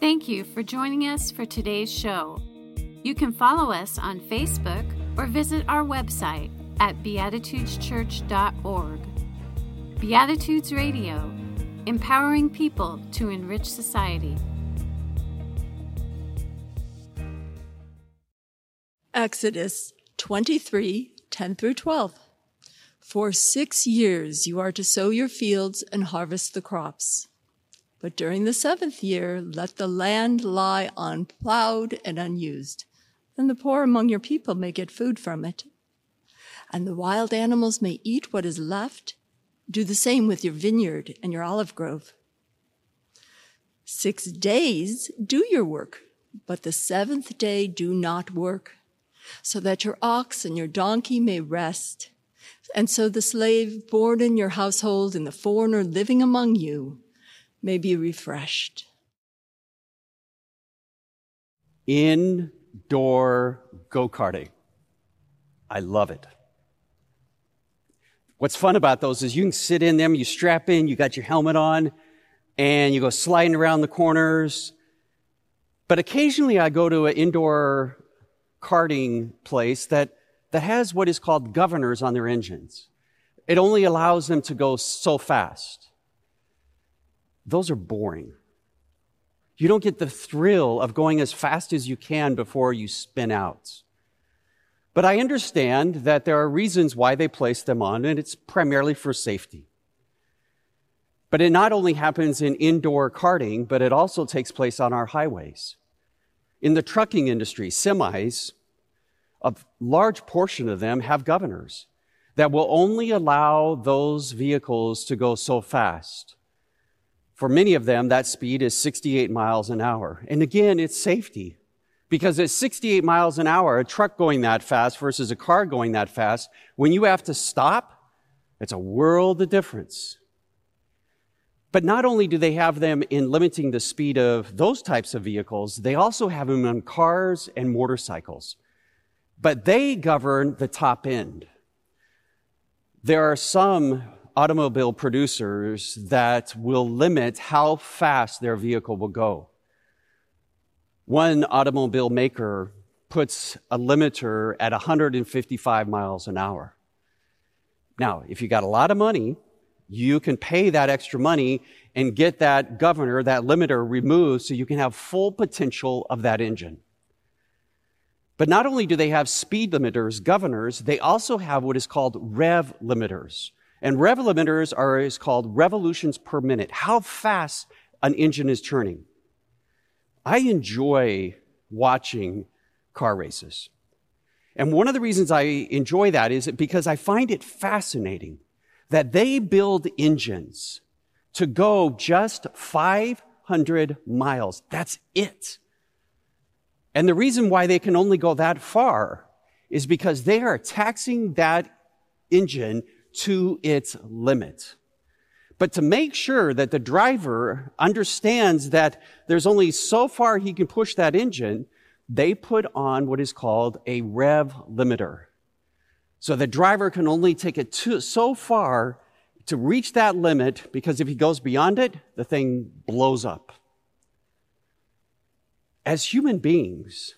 Thank you for joining us for today's show. You can follow us on Facebook or visit our website at beatitudeschurch.org. Beatitudes Radio, empowering people to enrich society. Exodus 23 10 through 12. For six years you are to sow your fields and harvest the crops. But during the seventh year, let the land lie unplowed and unused. Then the poor among your people may get food from it. And the wild animals may eat what is left. Do the same with your vineyard and your olive grove. Six days do your work, but the seventh day do not work so that your ox and your donkey may rest, and so the slave born in your household and the foreigner living among you may be refreshed. Indoor go karting. I love it. What's fun about those is you can sit in them, you strap in, you got your helmet on, and you go sliding around the corners. But occasionally I go to an indoor karting place that, that has what is called governors on their engines. It only allows them to go so fast. Those are boring. You don't get the thrill of going as fast as you can before you spin out. But I understand that there are reasons why they place them on, and it's primarily for safety. But it not only happens in indoor karting, but it also takes place on our highways. In the trucking industry, semis, a large portion of them have governors that will only allow those vehicles to go so fast. For many of them, that speed is 68 miles an hour. And again, it's safety. Because at 68 miles an hour, a truck going that fast versus a car going that fast, when you have to stop, it's a world of difference. But not only do they have them in limiting the speed of those types of vehicles, they also have them on cars and motorcycles. But they govern the top end. There are some automobile producers that will limit how fast their vehicle will go. One automobile maker puts a limiter at 155 miles an hour. Now, if you got a lot of money, you can pay that extra money and get that governor, that limiter removed so you can have full potential of that engine. But not only do they have speed limiters, governors, they also have what is called rev limiters. And rev limiters are is called revolutions per minute, how fast an engine is turning. I enjoy watching car races. And one of the reasons I enjoy that is because I find it fascinating that they build engines to go just 500 miles. That's it. And the reason why they can only go that far is because they are taxing that engine to its limit. But to make sure that the driver understands that there's only so far he can push that engine, they put on what is called a rev limiter. So the driver can only take it to, so far to reach that limit because if he goes beyond it, the thing blows up. As human beings,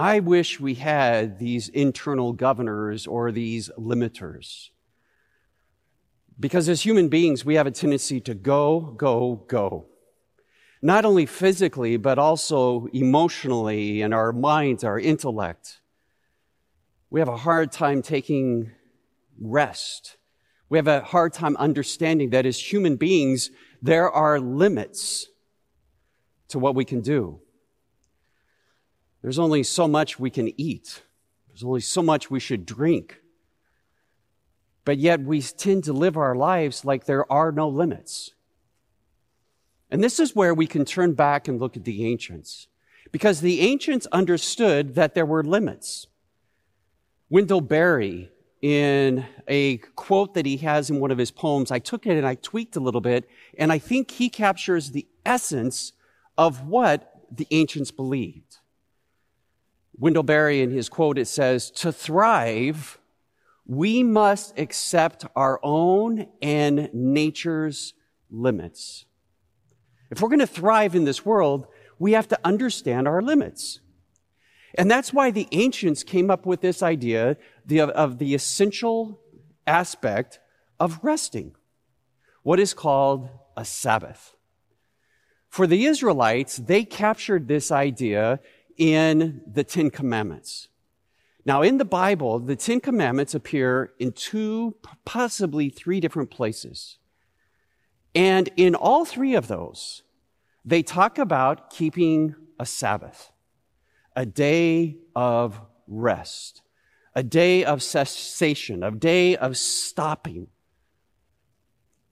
I wish we had these internal governors or these limiters. Because as human beings, we have a tendency to go, go, go. Not only physically, but also emotionally and our minds, our intellect. We have a hard time taking rest. We have a hard time understanding that as human beings, there are limits to what we can do. There's only so much we can eat. There's only so much we should drink. But yet we tend to live our lives like there are no limits. And this is where we can turn back and look at the ancients. Because the ancients understood that there were limits. Wendell Berry, in a quote that he has in one of his poems, I took it and I tweaked a little bit, and I think he captures the essence of what the ancients believed. Wendell Berry, in his quote, it says, To thrive, we must accept our own and nature's limits. If we're going to thrive in this world, we have to understand our limits. And that's why the ancients came up with this idea of the essential aspect of resting, what is called a Sabbath. For the Israelites, they captured this idea in the Ten Commandments. Now, in the Bible, the Ten Commandments appear in two, possibly three different places. And in all three of those, they talk about keeping a Sabbath, a day of rest, a day of cessation, a day of stopping.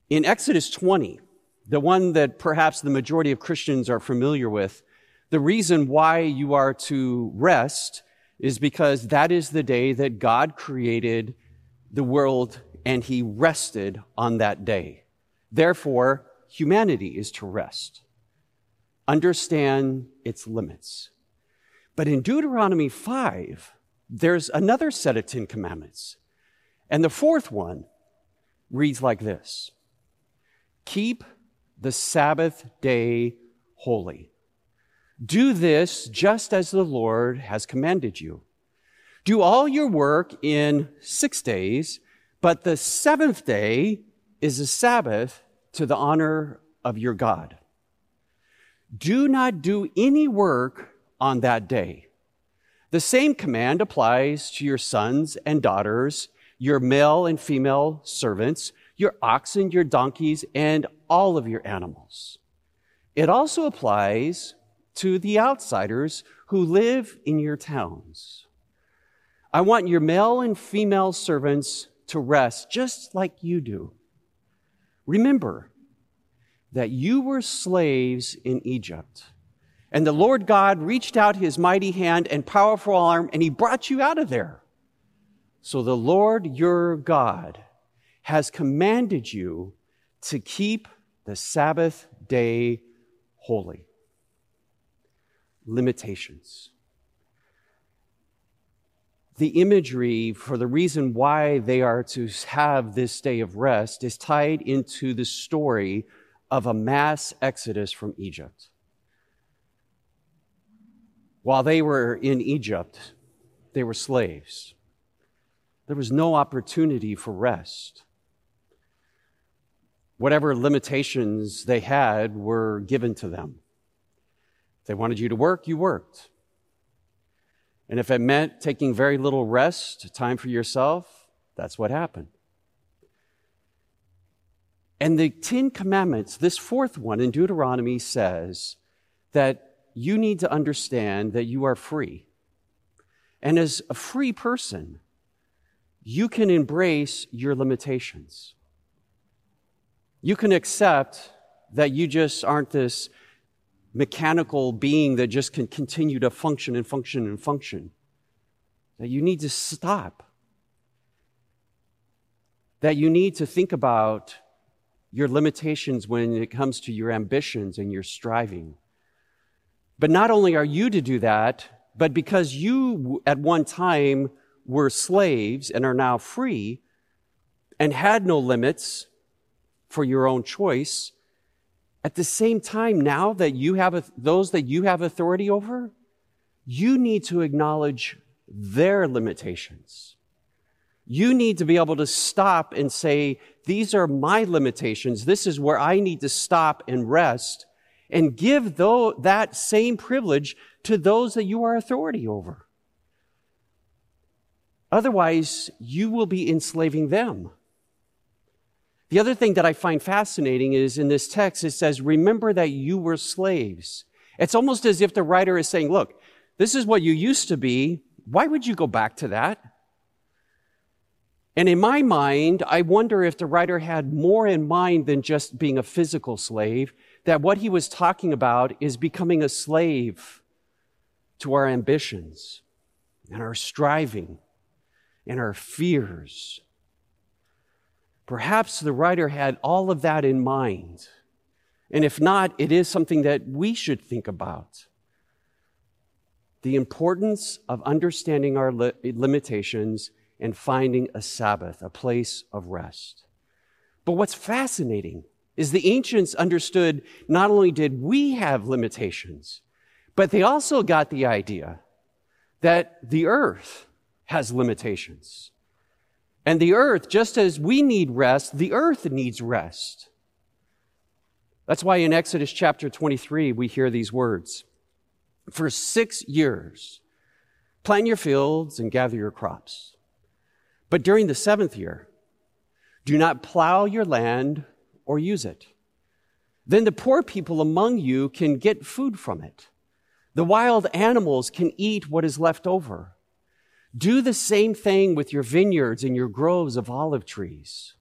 In Exodus 20, the one that perhaps the majority of Christians are familiar with, the reason why you are to rest is because that is the day that God created the world and he rested on that day. Therefore, humanity is to rest. Understand its limits. But in Deuteronomy 5, there's another set of Ten Commandments. And the fourth one reads like this Keep the Sabbath day holy. Do this just as the Lord has commanded you. Do all your work in six days, but the seventh day is a Sabbath to the honor of your God. Do not do any work on that day. The same command applies to your sons and daughters, your male and female servants, your oxen, your donkeys, and all of your animals. It also applies to the outsiders who live in your towns. I want your male and female servants to rest just like you do. Remember that you were slaves in Egypt. And the Lord God reached out his mighty hand and powerful arm, and he brought you out of there. So the Lord your God has commanded you to keep the Sabbath day holy limitations. The imagery for the reason why they are to have this day of rest is tied into the story of a mass exodus from Egypt. While they were in Egypt, they were slaves. There was no opportunity for rest. Whatever limitations they had were given to them they wanted you to work, you worked. And if it meant taking very little rest, time for yourself, that's what happened. And the Ten Commandments, this fourth one in Deuteronomy says that you need to understand that you are free. And as a free person, you can embrace your limitations. You can accept that you just aren't this mechanical being that just can continue to function and function and function. That you need to stop. That you need to think about your limitations when it comes to your ambitions and your striving. But not only are you to do that, but because you at one time were slaves and are now free and had no limits for your own choice, at the same time, now that you have those that you have authority over, you need to acknowledge their limitations. You need to be able to stop and say, these are my limitations. This is where I need to stop and rest and give though, that same privilege to those that you are authority over. Otherwise, you will be enslaving them. The other thing that I find fascinating is in this text, it says, remember that you were slaves. It's almost as if the writer is saying, look, this is what you used to be. Why would you go back to that? And in my mind, I wonder if the writer had more in mind than just being a physical slave, that what he was talking about is becoming a slave to our ambitions and our striving and our fears. Perhaps the writer had all of that in mind. And if not, it is something that we should think about. The importance of understanding our li- limitations and finding a Sabbath, a place of rest. But what's fascinating is the ancients understood not only did we have limitations, but they also got the idea that the earth has limitations. And the earth, just as we need rest, the earth needs rest. That's why in Exodus chapter 23, we hear these words For six years, plant your fields and gather your crops. But during the seventh year, do not plow your land or use it. Then the poor people among you can get food from it. The wild animals can eat what is left over. Do the same thing with your vineyards and your groves of olive trees.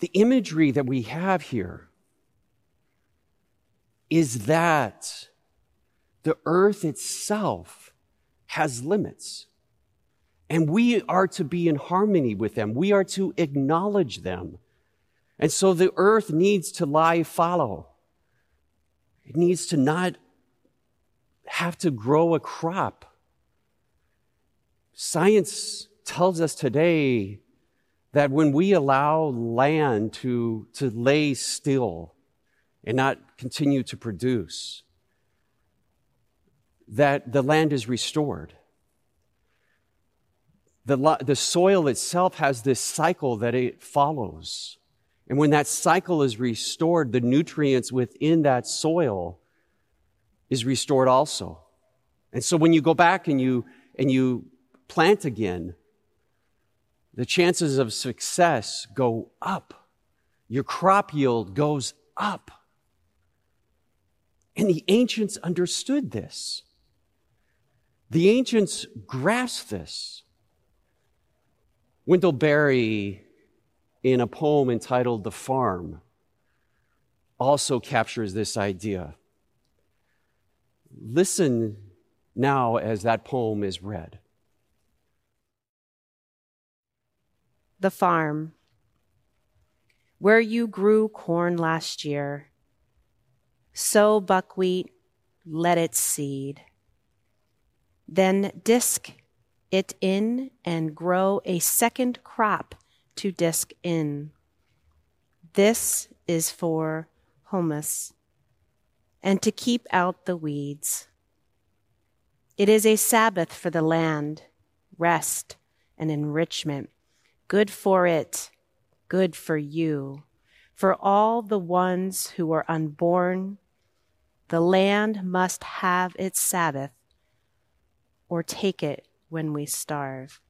The imagery that we have here is that the earth itself has limits. And we are to be in harmony with them. We are to acknowledge them. And so the earth needs to lie fallow. It needs to not have to grow a crop. Science tells us today that when we allow land to, to lay still and not continue to produce, that the land is restored the, the soil itself has this cycle that it follows. And when that cycle is restored, the nutrients within that soil is restored also. And so when you go back and you, and you plant again, the chances of success go up. Your crop yield goes up. And the ancients understood this. The ancients grasped this. Wendell Berry, in a poem entitled The Farm, also captures this idea. Listen now as that poem is read. The farm, where you grew corn last year, sow buckwheat, let it seed. Then disk it in and grow a second crop to disk in. This is for humus and to keep out the weeds. It is a Sabbath for the land, rest and enrichment, good for it, good for you, for all the ones who are unborn. The land must have its Sabbath or take it when we starve.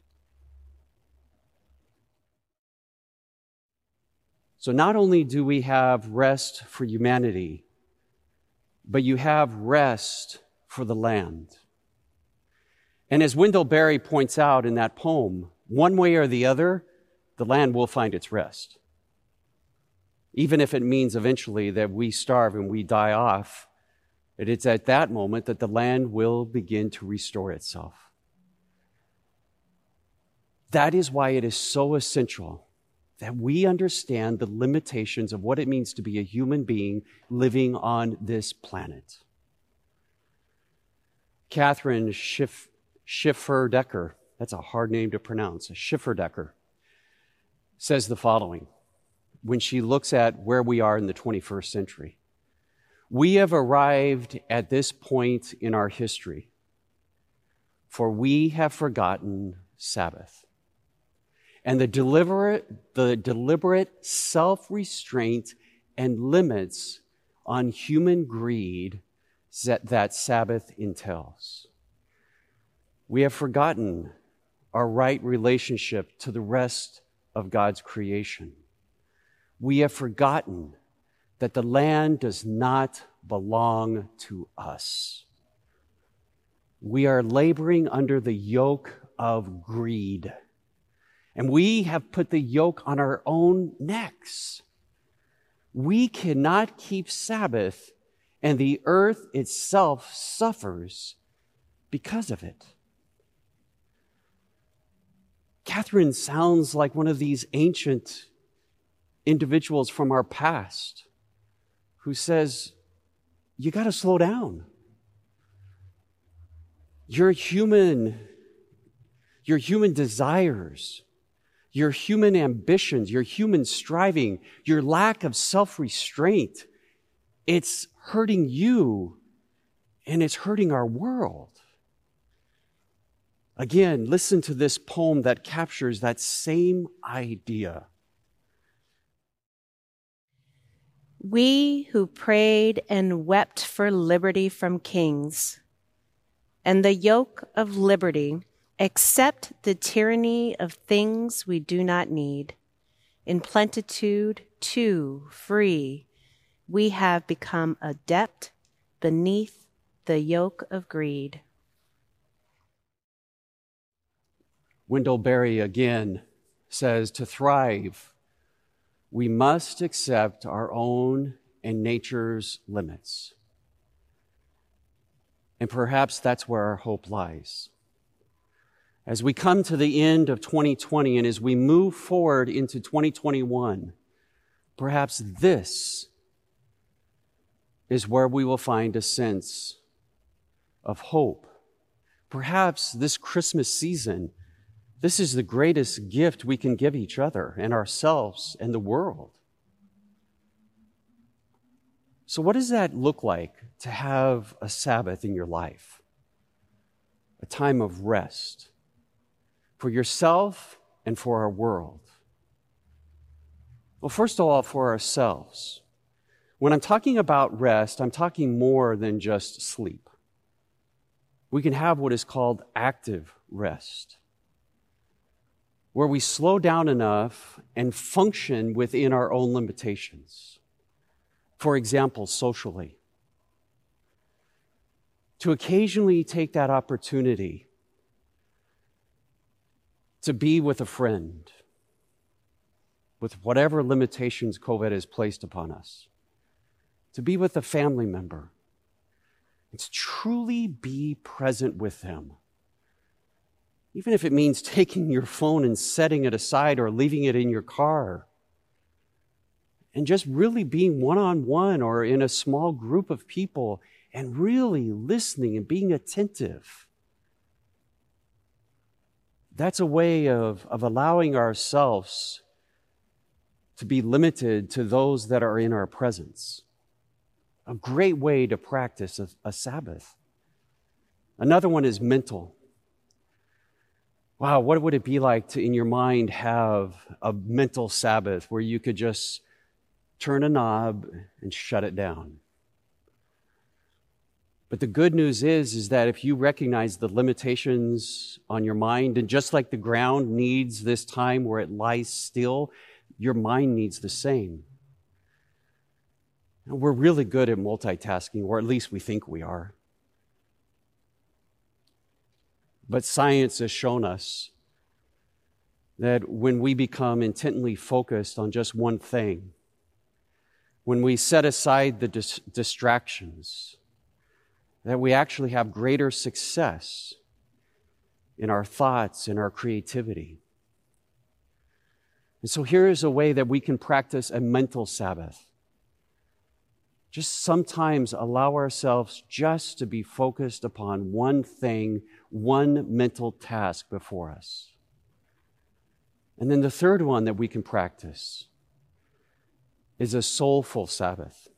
So, not only do we have rest for humanity, but you have rest for the land. And as Wendell Berry points out in that poem, one way or the other, the land will find its rest. Even if it means eventually that we starve and we die off, it's at that moment that the land will begin to restore itself. That is why it is so essential that we understand the limitations of what it means to be a human being living on this planet. Kathryn Schiff, Schifferdecker, that's a hard name to pronounce, Schifferdecker, says the following when she looks at where we are in the 21st century. We have arrived at this point in our history, for we have forgotten Sabbath and the deliberate, the deliberate self restraint and limits on human greed that, that Sabbath entails. We have forgotten our right relationship to the rest of God's creation. We have forgotten that the land does not belong to us. We are laboring under the yoke of greed And we have put the yoke on our own necks. We cannot keep Sabbath, and the earth itself suffers because of it. Kathryn sounds like one of these ancient individuals from our past who says, You got to slow down. Your human, your human desires, your human ambitions, your human striving, your lack of self restraint, it's hurting you and it's hurting our world. Again, listen to this poem that captures that same idea. We who prayed and wept for liberty from kings and the yoke of liberty accept the tyranny of things we do not need. In plentitude, too free, we have become adept beneath the yoke of greed. Wendell Berry again says to thrive, we must accept our own and nature's limits. And perhaps that's where our hope lies. As we come to the end of 2020 and as we move forward into 2021, perhaps this is where we will find a sense of hope. Perhaps this Christmas season this is the greatest gift we can give each other and ourselves and the world. So, what does that look like to have a Sabbath in your life? A time of rest for yourself and for our world. Well, first of all, for ourselves. When I'm talking about rest, I'm talking more than just sleep. We can have what is called active rest where we slow down enough and function within our own limitations. For example, socially. To occasionally take that opportunity to be with a friend with whatever limitations COVID has placed upon us, to be with a family member. It's truly be present with them even if it means taking your phone and setting it aside or leaving it in your car. And just really being one on one or in a small group of people and really listening and being attentive. That's a way of, of allowing ourselves to be limited to those that are in our presence. A great way to practice a, a Sabbath. Another one is mental wow, what would it be like to, in your mind, have a mental Sabbath where you could just turn a knob and shut it down? But the good news is, is that if you recognize the limitations on your mind, and just like the ground needs this time where it lies still, your mind needs the same. And we're really good at multitasking, or at least we think we are. But science has shown us that when we become intently focused on just one thing, when we set aside the dis- distractions, that we actually have greater success in our thoughts, in our creativity. And so here is a way that we can practice a mental Sabbath. Just sometimes allow ourselves just to be focused upon one thing one mental task before us. And then the third one that we can practice is a soulful Sabbath,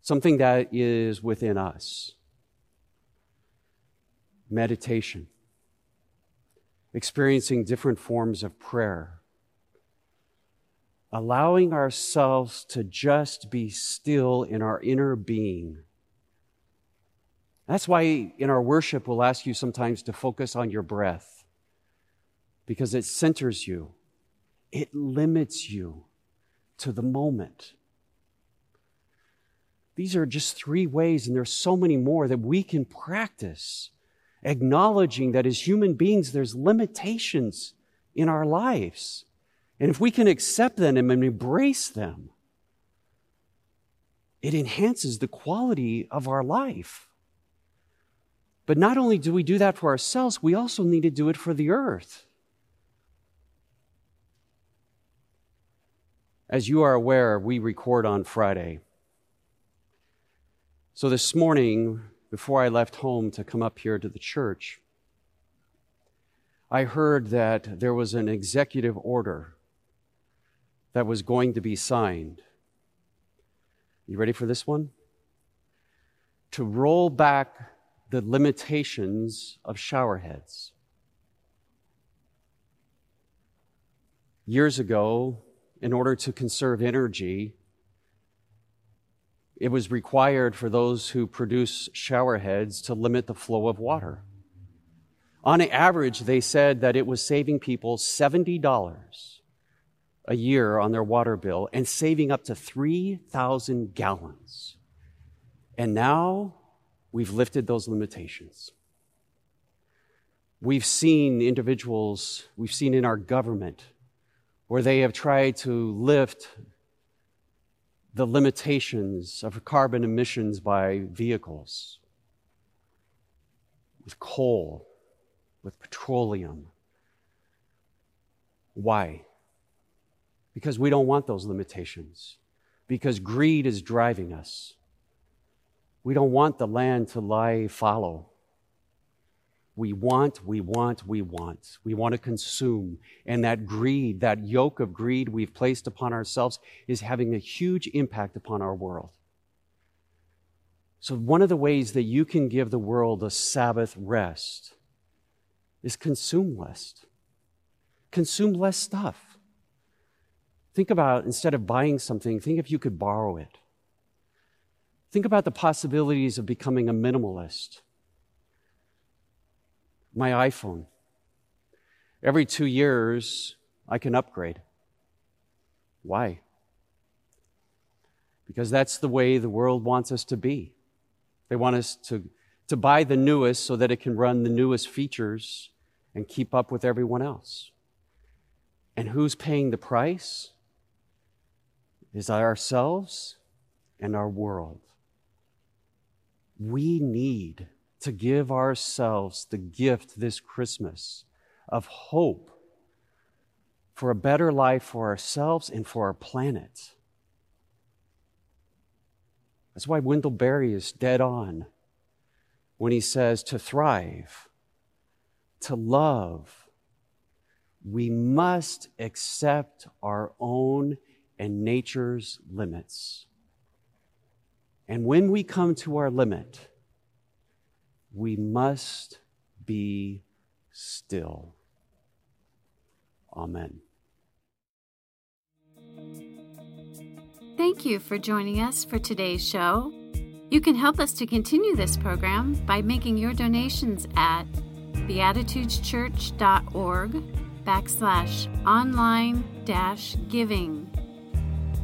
something that is within us. Meditation, experiencing different forms of prayer, allowing ourselves to just be still in our inner being that's why in our worship, we'll ask you sometimes to focus on your breath because it centers you, it limits you to the moment. These are just three ways, and there's so many more that we can practice, acknowledging that as human beings, there's limitations in our lives. And if we can accept them and embrace them, it enhances the quality of our life. But not only do we do that for ourselves, we also need to do it for the earth. As you are aware, we record on Friday. So this morning, before I left home to come up here to the church, I heard that there was an executive order that was going to be signed. You ready for this one? To roll back the limitations of showerheads. Years ago, in order to conserve energy, it was required for those who produce showerheads to limit the flow of water. On average, they said that it was saving people $70 a year on their water bill and saving up to 3,000 gallons. And now we've lifted those limitations. We've seen individuals, we've seen in our government, where they have tried to lift the limitations of carbon emissions by vehicles with coal with petroleum. Why? Because we don't want those limitations. Because greed is driving us. We don't want the land to lie fallow. We want, we want, we want. We want to consume. And that greed, that yoke of greed we've placed upon ourselves, is having a huge impact upon our world. So, one of the ways that you can give the world a Sabbath rest is consume less. Consume less stuff. Think about instead of buying something, think if you could borrow it. Think about the possibilities of becoming a minimalist. My iPhone. Every two years, I can upgrade. Why? Because that's the way the world wants us to be. They want us to, to buy the newest so that it can run the newest features and keep up with everyone else. And who's paying the price? Is ourselves and our world. We need to give ourselves the gift this Christmas of hope for a better life for ourselves and for our planet. That's why Wendell Berry is dead on when he says to thrive to love, we must accept our own and nature's limits. And when we come to our limit, we must be still. Amen. Thank you for joining us for today's show. You can help us to continue this program by making your donations at beatitudeschurch.org backslash online dash giving.